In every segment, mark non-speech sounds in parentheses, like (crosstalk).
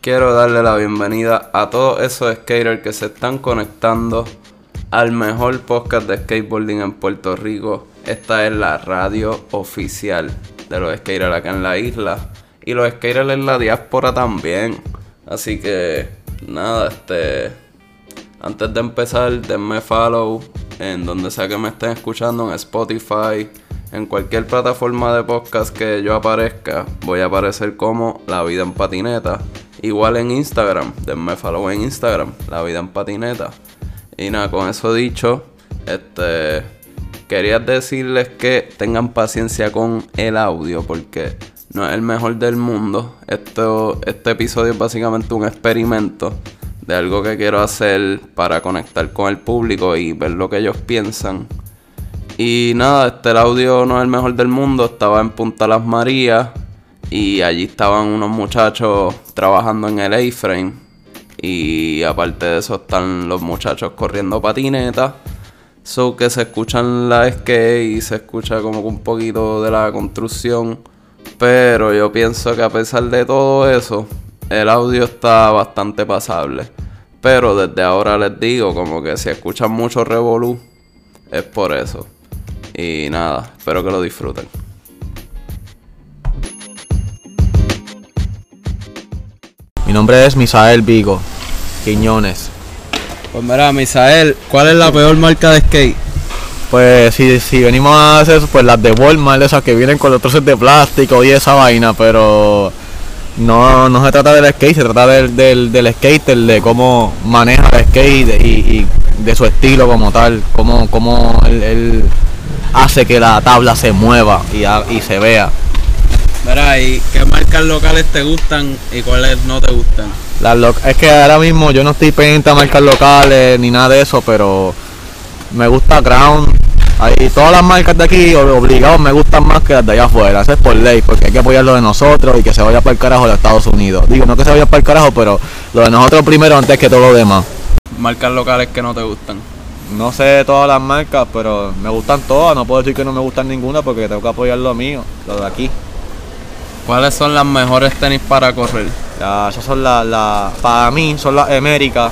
quiero darle la bienvenida a todos esos skaters que se están conectando al mejor podcast de skateboarding en Puerto Rico. Esta es la radio oficial de los skaters acá en la isla y los skaters en la diáspora también. Así que nada, este antes de empezar, denme follow en donde sea que me estén escuchando en Spotify, en cualquier plataforma de podcast que yo aparezca, voy a aparecer como La Vida en Patineta. Igual en Instagram, denme follow en Instagram, La Vida en Patineta. Y nada, con eso dicho, este quería decirles que tengan paciencia con el audio porque no es el mejor del mundo. Esto, este episodio es básicamente un experimento de algo que quiero hacer para conectar con el público y ver lo que ellos piensan. Y nada, este el audio no es el mejor del mundo, estaba en Punta Las Marías y allí estaban unos muchachos trabajando en el A-frame. Y aparte de eso están los muchachos corriendo patineta. So que se escuchan la skate y se escucha como un poquito de la construcción. Pero yo pienso que a pesar de todo eso, el audio está bastante pasable. Pero desde ahora les digo, como que si escuchan mucho revolú, es por eso. Y nada, espero que lo disfruten. Mi nombre es Misael Vigo Quiñones. Pues mira, Misael, ¿cuál es la peor marca de skate? Pues si, si venimos a hacer pues las de Walmart, esas que vienen con los trozos de plástico y esa vaina, pero no, no se trata del skate, se trata del, del, del skater, de cómo maneja el skate y, y de su estilo como tal, cómo, cómo él, él hace que la tabla se mueva y, ha- y se vea. Mira, ¿y qué marcas locales te gustan y cuáles no te gustan? Las es que ahora mismo yo no estoy pendiente a marcas locales ni nada de eso, pero me gusta Crown. Ahí, todas las marcas de aquí ob- obligados me gustan más que las de allá afuera. Eso es por ley, porque hay que apoyar lo de nosotros y que se vaya para el carajo de Estados Unidos. Digo, no que se vaya para el carajo, pero lo de nosotros primero antes que todo lo demás. Marcas locales que no te gustan. No sé todas las marcas, pero me gustan todas. No puedo decir que no me gustan ninguna porque tengo que apoyar lo mío, lo de aquí. ¿Cuáles son las mejores tenis para correr? Ya, esas son las, las- para mí son las Américas,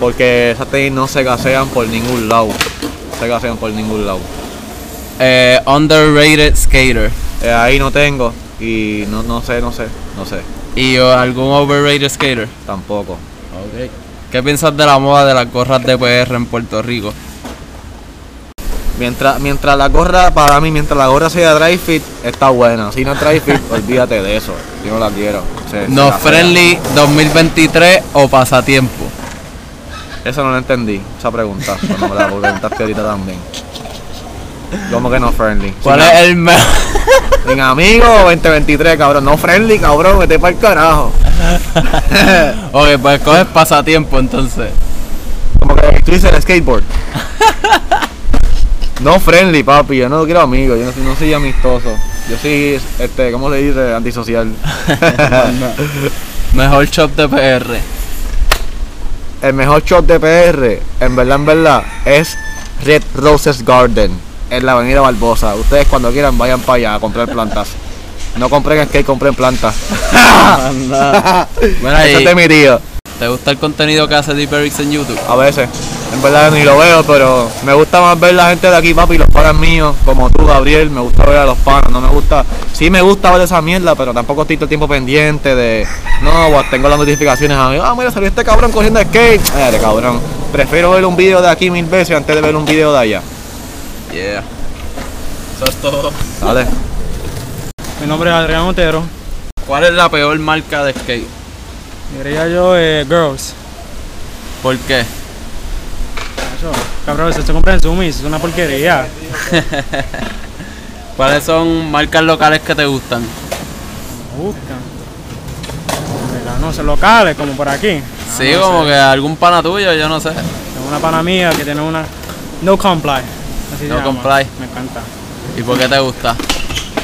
porque esas tenis no se gasean por ningún lado. No se gasean por ningún lado. Eh, underrated skater. Eh, ahí no tengo y no, no sé, no sé, no sé, ¿Y algún overrated skater? tampoco. ¿Qué piensas de la moda de las gorras de PR en Puerto Rico? Mientras, mientras la gorra, para mí, mientras la gorra sea dry fit, está buena. Si no es dry fit, (laughs) olvídate de eso. Yo no la quiero. Se- se No friendly 2023 o pasatiempo. Eso no lo entendí, esa pregunta. Cuando me la preguntaste ahorita también. ¿Cómo que no friendly? ¿Cuál Sin es el mejor? (laughs) Sin amigo 2023, cabrón. No friendly, cabrón. Vete para el carajo. (laughs) ok, pues coges pasatiempo entonces. Como que tú dices el skateboard. No friendly, papi. Yo no quiero amigos. Yo no, soy- no soy amistoso. Yo soy, este, ¿cómo se dice? Antisocial. (laughs) Mejor shop de PR. el mejor shop de PR, en verdad, en verdad, es Red Roses Garden. En la avenida Barbosa. Ustedes cuando quieran vayan para allá a comprar plantas. No compren skate, compren plantas. (laughs) Ese y- es de mi tío. ¿Te gusta el contenido que hace Deep Erics en YouTube? A veces. En verdad ni lo veo, pero me gusta más ver la gente de aquí, papi, los panas míos, como tú, Gabriel, me gusta ver a los panas, no me gusta, sí me gusta ver esa mierda, pero tampoco estoy todo el tiempo pendiente de, no, pues, tengo las notificaciones a mí, ah, mira, salió este cabrón cogiendo skate, eh, cabrón, prefiero ver un video de aquí mil veces antes de ver un video de allá, Yeah. Eso es todo. ¿vale? Mi nombre es Adrián Otero. ¿Cuál es la peor marca de skate? Diría yo eh, Girls. ¿Por qué? Cabrón, se compra en Sumis, es una porquería. (laughs) ¿Cuáles son marcas locales que te gustan? Me. Mira, No sé, locales, como por aquí. Ah, Sí, no como sé. que algún pana tuyo, yo no sé. Tengo una pana mía que tiene una No Comply. Así se No. Comply. Me encanta. ¿Y por qué te gusta?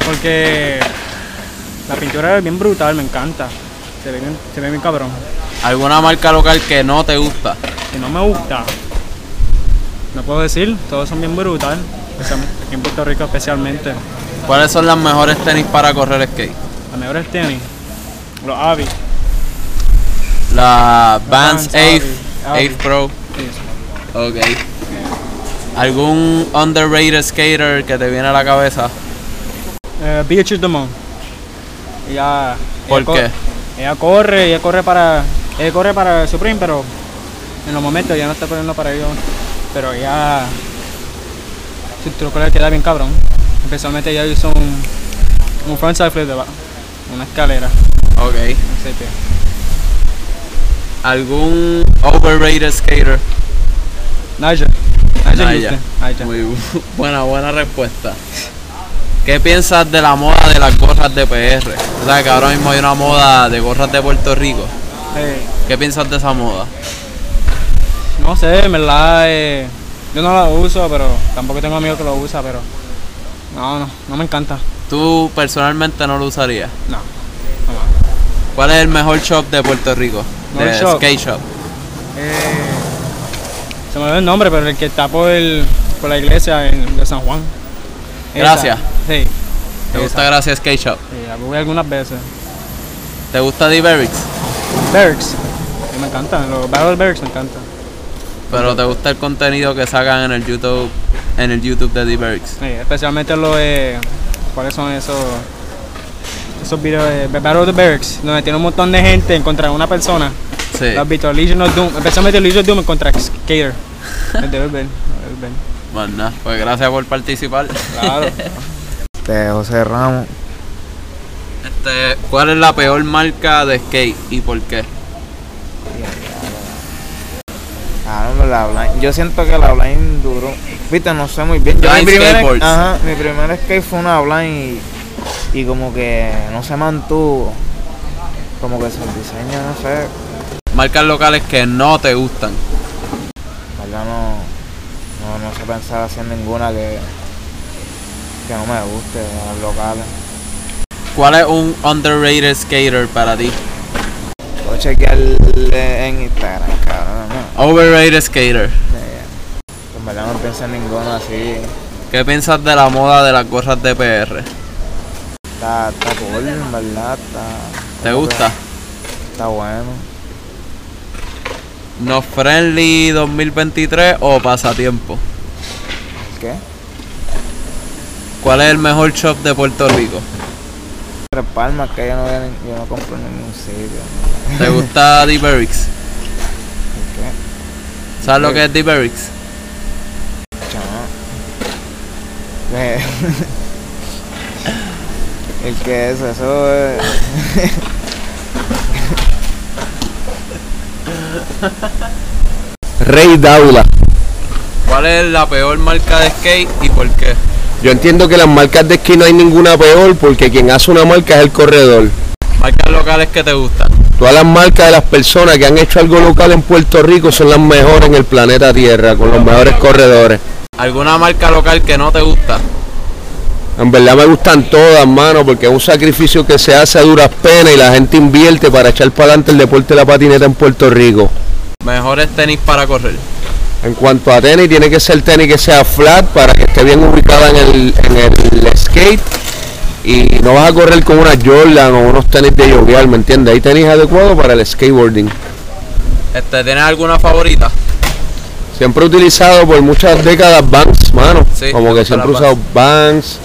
Porque la pintura es bien brutal, me encanta. Se ve bien, se ve bien cabrón. ¿Alguna marca local que no te gusta? Que no me gusta. No puedo decir, todos son bien brutal. Aquí en Puerto Rico especialmente. ¿Cuáles son las mejores tenis para correr skate? Las mejores tenis. Los Avi. La Vans Vans, Ave, Audi, Ave Pro. Sí. Ok. ¿Algún underrated skater que te viene a la cabeza? Eh, Beatrice Dumont. Ella, ¿Por ella co- qué? Ella corre, ella corre para, ella corre para Supreme, pero en los momentos ya no está corriendo para ellos. Pero ella, su truco le queda bien cabrón. Especialmente ella hizo un, un frontside flip de una escalera. Ok. ¿Algún overrated skater? Naya. Muy bu- (laughs) buena, buena respuesta. ¿Qué piensas de la moda de las gorras de PR? O sea, que ahora mismo hay una moda de gorras de Puerto Rico. Eh, ¿Qué piensas de esa moda? No sé, en verdad, eh, yo no la uso, pero tampoco tengo amigos que lo usan, pero no, no, no me encanta. ¿Tú personalmente no lo usarías? No. ¿Cuál es el mejor shop de Puerto Rico? Mejor de shop. skate shop. Eh, se me olvidó el nombre, pero el que está por, el, por la iglesia en- de San Juan. Esa. Gracias. Sí. ¿Te gusta. Gracias Skate Shop? Sí, la jugué algunas veces. ¿Te gusta D-Berix? Berks. Sí, me encantan. Los Battle Berks me encantan. Pero te gusta el contenido que sacan en el YouTube en el YouTube de D-Berix. Sí, especialmente los de. ¿Cuáles son esos? Esos videos de Battle of the Berks, donde tiene un montón de gente en contra de una persona. Sí. Los visto, Legion of Doom, especialmente Legion of Doom contra Skater. (laughs) El de el Ben. Bueno, nada, pues gracias por participar. Claro. De (laughs) José Ramos. Este, ¿cuál es la peor marca de skate y por qué? Ah, no, la Blind. Yo siento que la Blind duró. Viste, no sé muy bien. Yo mi primer, ajá, mi primer skate fue una Blind y, y como que no se mantuvo. Como que su diseño, no sé. Marcas locales que no te gustan. ¿Verdad? No, no, no sé pensar en ninguna que, que no me guste, las locales. ¿Cuál es un underrated skater para ti? Puedo chequearle en Instagram, cabrón. No. Overrated skater. En verdad no pienso en ninguna así. ¿Qué piensas de la moda de las gorras de PR? Está, está cool, en verdad. Está, ¿Te gusta? Está bueno. ¿No Friendly 2023 o Pasatiempo? ¿Qué? ¿Cuál es el mejor shop de Puerto Rico? Tres palmas que yo no, voy a ni- yo no compro en ningún sitio. ¿Te gusta D-Berix? ¿Qué? ¿Sabes lo que es? Chama. (laughs) Eh, El que es eso es. (laughs) Rey Daula. ¿Cuál es la peor marca de skate y por qué? Yo entiendo que las marcas de esquí no hay ninguna peor porque quien hace una marca es el corredor. Marcas locales que te gustan. Todas las marcas de las personas que han hecho algo local en Puerto Rico son las mejores en el planeta Tierra, con los mejores corredores. ¿Alguna marca local que no te gusta? En verdad me gustan todas, mano, porque es un sacrificio que se hace a duras penas y la gente invierte para echar para adelante el deporte de la patineta en Puerto Rico. Mejores tenis para correr. En cuanto a tenis, tiene que ser tenis que sea flat para que esté bien ubicada en el, en el skate. Y no vas a correr con una Jordan o unos tenis de yoguear, ¿me entiendes? Hay tenis adecuados para el skateboarding. Este, ¿Tienes alguna favorita? Siempre he utilizado por muchas décadas Vans, mano. Sí, Como que siempre he usado Vans,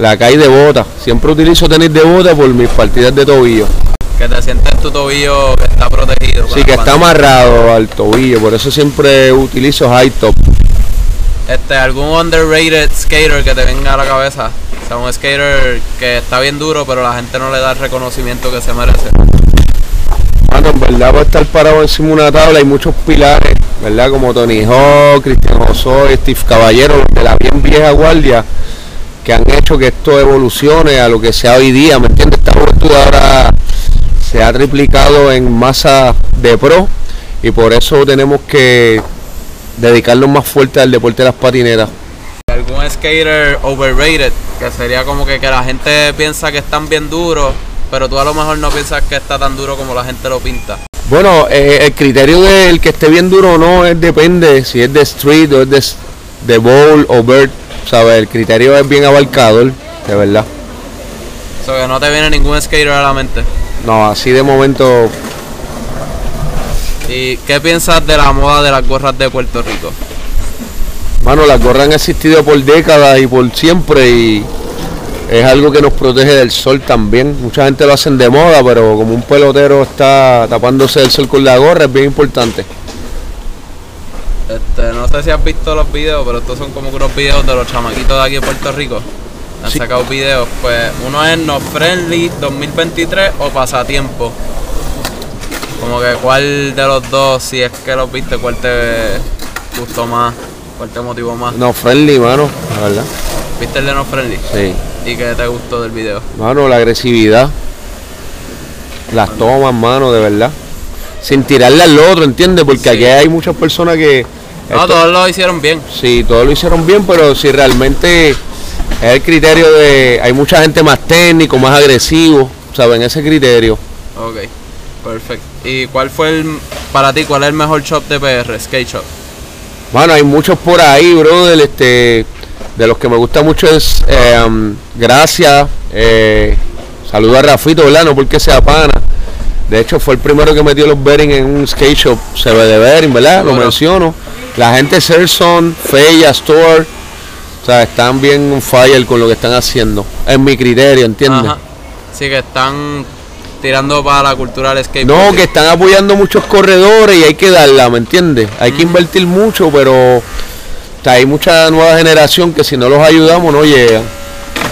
la calle de bota. Siempre utilizo tenis de bota por mis partidas de tobillo. Que te sientes tu tobillo que está protegido. Sí, que está amarrado al tobillo, por eso siempre utilizo high top. Este, ¿Algún underrated skater que te venga a la cabeza? O sea, un skater que está bien duro, pero la gente no le da el reconocimiento que se merece. Mano, en verdad para estar parado encima de una tabla hay muchos pilares, ¿verdad? Como Tony Hawk, Cristian Osoy, Steve Caballero, los de la bien vieja guardia, que han hecho que esto evolucione a lo que sea hoy día, ¿me entiendes? Esta juventud ahora se ha triplicado en masa de pro y por eso tenemos que dedicarnos más fuerte al deporte de las patinetas. ¿Algún skater overrated? Que sería como que, que la gente piensa que están bien duros, pero tú a lo mejor no piensas que está tan duro como la gente lo pinta. Bueno, eh, el criterio del que esté bien duro o no es depende si es de street o es de, de bowl o bird, ¿sabes? El criterio es bien abarcador, de verdad. O sea, que no te viene ningún skater a la mente. No, así de momento ¿Y qué piensas de la moda de las gorras de Puerto Rico? Mano, las gorras han existido por décadas y por siempre y es algo que nos protege del sol también. Mucha gente lo hacen de moda, pero como un pelotero está tapándose del sol con la gorra, es bien importante. Este, no sé si has visto los videos, pero estos son como unos videos de los chamaquitos de aquí de Puerto Rico. Han Sí. sacado videos, pues uno es No Friendly 2023 o Pasatiempo. Como que cuál de los dos, si es que los viste, cuál te gustó más, cuál te motivó más. No, friendly, mano, la verdad. ¿Viste el de No Friendly? Sí. ¿Y qué te gustó del video? Mano, la agresividad. Las tomas, mano, de verdad. Sin tirarle al otro, ¿entiendes? Porque Sí. aquí hay muchas personas que... No, esto- todos lo hicieron bien. Sí, todos lo hicieron bien, pero si realmente es el criterio de... Hay mucha gente más técnico, más agresivo, ¿saben? Ese criterio. Ok, perfecto. ¿Y cuál fue el, para ti, cuál es el mejor shop de PR, Skate Shop? Bueno, hay muchos por ahí, brother. Este, de los que me gusta mucho es eh, um, Gracias. Eh, saludo a Rafito, ¿verdad? No porque sea pana. De hecho, fue el primero que metió los bearings en un skate shop. Se ve de bearing, ¿verdad? Lo menciono. La gente Serson, Feya, Store. O sea, están bien on fire con lo que están haciendo. En mi criterio, ¿entiendes? Ajá. Sí, que están tirando para la cultura del skate. No, que están apoyando muchos corredores y hay que darla, ¿me entiendes? Hay que invertir mucho, pero hay mucha nueva generación que si no los ayudamos no llegan.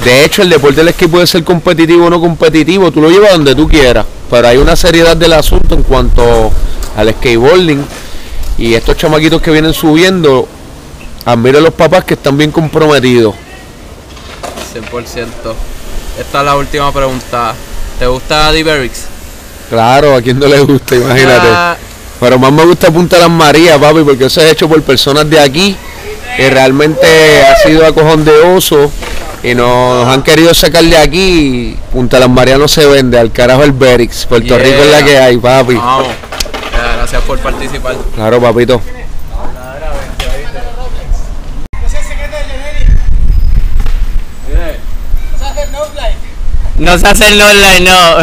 De hecho, el deporte del esquí puede ser competitivo o no competitivo, tú lo llevas donde tú quieras, pero hay una seriedad del asunto en cuanto al skateboarding y estos chamaquitos que vienen subiendo, admiro a los papás que están bien comprometidos. 100%. Esta es la última pregunta. ¿Te gusta Diverix? Claro, a quien no le gusta, imagínate. Ah, Pero más me gusta Punta Las Marías, papi, porque eso es hecho por personas de aquí que realmente ha sido acojón de oso y nos han querido sacar de aquí. y Punta Las Marías no se vende, al carajo el Berix. Puerto Yeah. Rico es la que hay, papi. Vamos. Gracias por participar. Claro, papito. No se hace el online, no.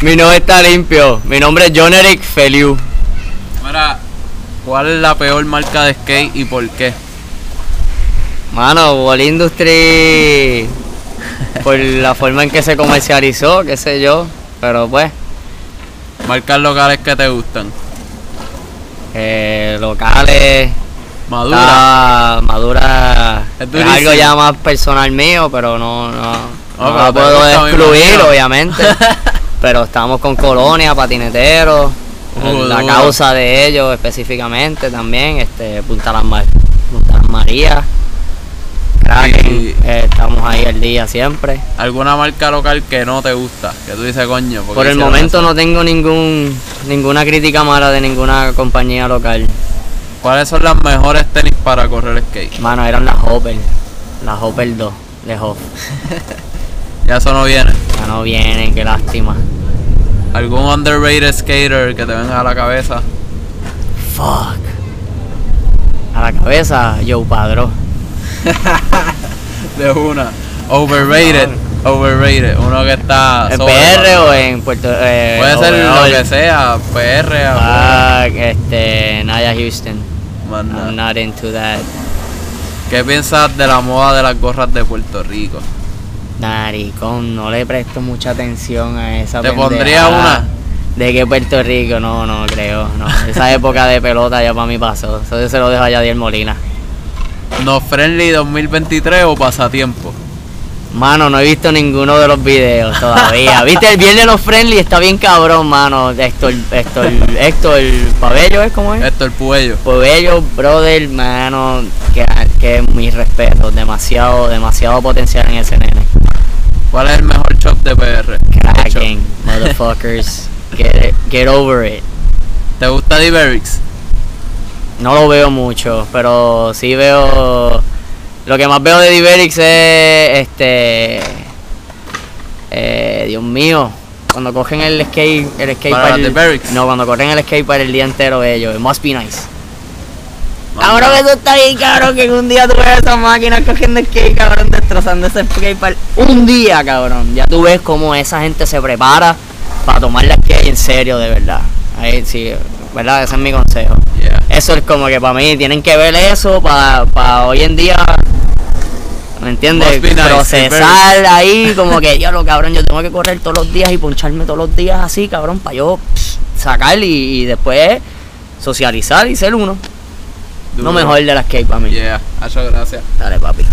(laughs) Mi nombre está limpio. Mi nombre es John Eric Feliu. Mira, ¿cuál es la peor marca de skate y por qué? Mano, Wall Industry. Por la forma en que se comercializó, qué sé yo. Pero pues, Marcas locales que te gustan. eh, locales. Madura. está madura. Es Es, algo ya más personal mío, pero no, no, no pero la te puedo excluir, obviamente. (laughs) pero estamos con Colonia, patineteros. Uh, la causa de ellos específicamente también, este, Punta Las, Mar- Punta Las Marías. Kraken, eh, estamos ahí al día siempre. ¿Alguna marca local que no te gusta? Que tú dices, coño. ¿por Por el momento eso? no tengo ningún ninguna crítica mala de ninguna compañía local. ¿Cuáles son las mejores tenis para correr skate? Mano, eran las Hopper, las Hopper 2 de Hoff. (laughs) Ya eso no viene. Ya no vienen, qué lástima. ¿Algún underrated skater que te venga a la cabeza? Fuck. A la cabeza, Joe Padro. (laughs) De una. Overrated. Overrated. Uno que está. ¿En. PR o en Puerto eh, Puede ser lo que sea. PR. Ah, este, Naya Houston. Más nada. I'm not into that. ¿Qué piensas de la moda de las gorras de Puerto Rico? Naricón, no le presto mucha atención a esa ¿Te pondría una? De que Puerto Rico, no, no creo, no. Esa época de pelota ya para mí pasó. Eso yo se lo dejo a Yadier Molina. ¿No Friendly 2023 o Pasatiempo? Mano, no he visto ninguno de los videos todavía. (laughs) ¿Viste? El viernes los friendly está bien cabrón, mano. Héctor, Héctor, Héctor, Pabello es como es. Héctor Puello. Pabello, brother, mano, que, que mi respeto. Demasiado, demasiado potencial en ese nene. ¿Cuál es el mejor shop de PR? Kraken, motherfuckers. (laughs) Get, it- get over it. ¿Te gusta Diverix? No lo veo mucho, pero sí veo. Lo que más veo de Diverix es este. Eh, Dios mío. Cuando cogen el skate, el skate Para el-. No, cuando corren el skate para el día entero ellos. It must be nice. Manda. Cabrón, eso está bien, cabrón, que un día tú ves esas máquinas cogiendo skate, cabrón, destrozando ese skate park. Un día, cabrón. Ya tú ves cómo esa gente se prepara para tomar la skate en serio, de verdad. Ahí sí, ¿verdad? Ese es mi consejo. Yeah. Eso es como que para mí tienen que ver eso para hoy en día, ¿me entiendes? Nice, Procesar ahí como que, diablo, cabrón, yo tengo que correr todos los días y poncharme todos los días así, cabrón, para yo sacar y, y después socializar y ser uno. Duro. No mejor de la skate para mí. Yeah, Hacho, gracias. Dale, papi.